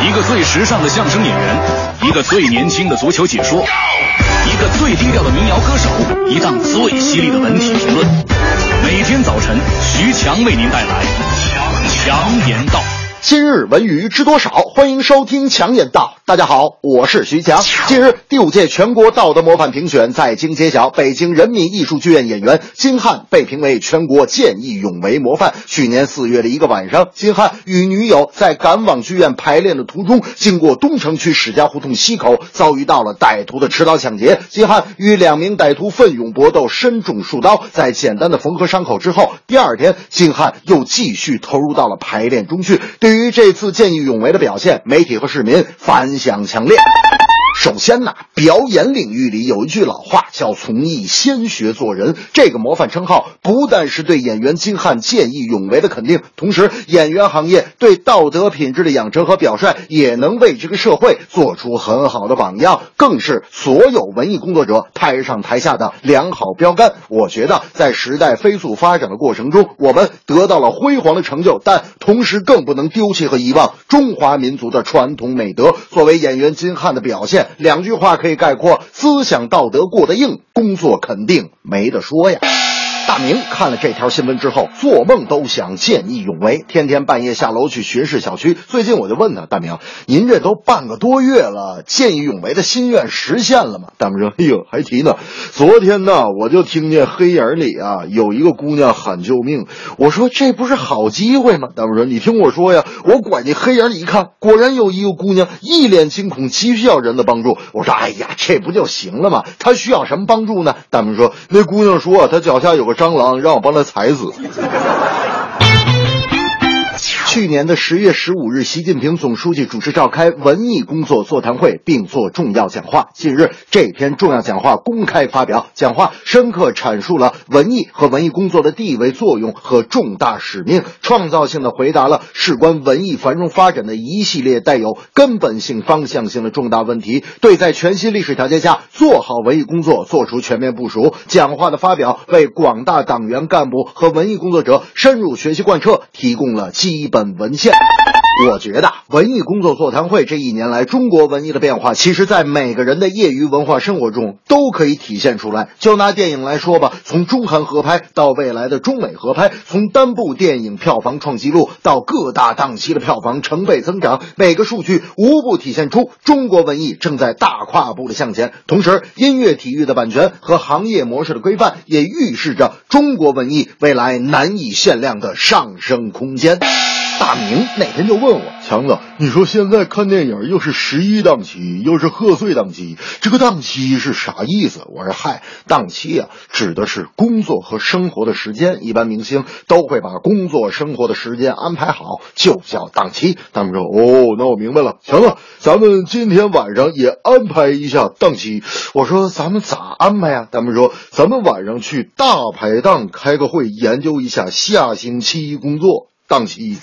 一个最时尚的相声演员，一个最年轻的足球解说，一个最低调的民谣歌手，一档最犀利的文体评论。每天早晨，徐强为您带来强言道。今日文娱知多少？欢迎收听强言道。大家好，我是徐强。近日，第五届全国道德模范评选在京揭晓，北京人民艺术剧院演员金瀚被评为全国见义勇为模范。去年四月的一个晚上，金瀚与女友在赶往剧院排练的途中，经过东城区史家胡同西口，遭遇到了歹徒的持刀抢劫。金瀚与两名歹徒奋勇搏斗，身中数刀，在简单的缝合伤口之后，第二天，金瀚又继续投入到了排练中去。对于这次见义勇为的表现，媒体和市民反响强烈。首先呢，表演领域里有一句老话叫“从艺先学做人”，这个模范称号不但是对演员金瀚见义勇为的肯定，同时演员行业对道德品质的养成和表率，也能为这个社会做出很好的榜样，更是所有文艺工作者台上台下的良好标杆。我觉得，在时代飞速发展的过程中，我们得到了辉煌的成就，但同时更不能丢弃和遗忘中华民族的传统美德。作为演员金瀚的表现。两句话可以概括：思想道德过得硬，工作肯定没得说呀。大明看了这条新闻之后，做梦都想见义勇为，天天半夜下楼去巡视小区。最近我就问他，大明，您这都半个多月了，见义勇为的心愿实现了吗？大明说：哎呦，还提呢。昨天呢，我就听见黑影里啊有一个姑娘喊救命。我说这不是好机会吗？大明说：你听我说呀，我拐进黑影里一看，果然有一个姑娘一脸惊恐，急需要人的帮助。我说：哎呀，这不就行了吗？她需要什么帮助呢？大明说：那姑娘说她脚下有个。蟑螂让我帮他踩死。去年的十月十五日，习近平总书记主持召开文艺工作座谈会，并作重要讲话。近日，这篇重要讲话公开发表，讲话深刻阐述了文艺和文艺工作的地位、作用和重大使命，创造性的回答了事关文艺繁荣发展的一系列带有根本性、方向性的重大问题，对在全新历史条件下做好文艺工作做出全面部署。讲话的发表，为广大党员干部和文艺工作者深入学习贯彻提供了基本。文献，我觉得文艺工作座谈会这一年来，中国文艺的变化，其实，在每个人的业余文化生活中都可以体现出来。就拿电影来说吧，从中韩合拍到未来的中美合拍，从单部电影票房创纪录到各大档期的票房成倍增长，每个数据无不体现出中国文艺正在大跨步的向前。同时，音乐、体育的版权和行业模式的规范，也预示着中国文艺未来难以限量的上升空间。大明哪天就问我强子，你说现在看电影又是十一档期，又是贺岁档期，这个档期是啥意思？我说嗨，档期啊，指的是工作和生活的时间。一般明星都会把工作生活的时间安排好，就叫档期。大明说哦，那我明白了。强子，咱们今天晚上也安排一下档期。我说咱们咋安排呀？大明说咱们晚上去大排档开个会，研究一下下星期工作。档期，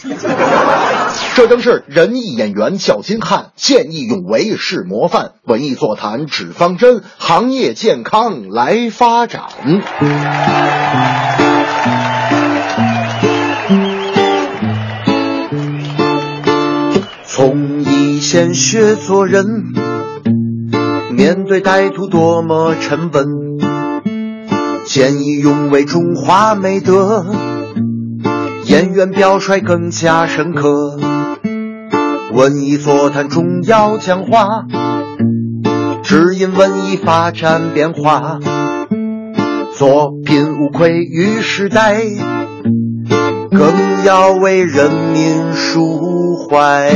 这正是仁义演员叫金汉，见义勇为是模范，文艺座谈指方针，行业健康来发展。从艺先学做人，面对歹徒多么沉稳，见义勇为中华美德。演员表率更加深刻，文艺座谈重要讲话，指引文艺发展变化，作品无愧于时代，更要为人民抒怀。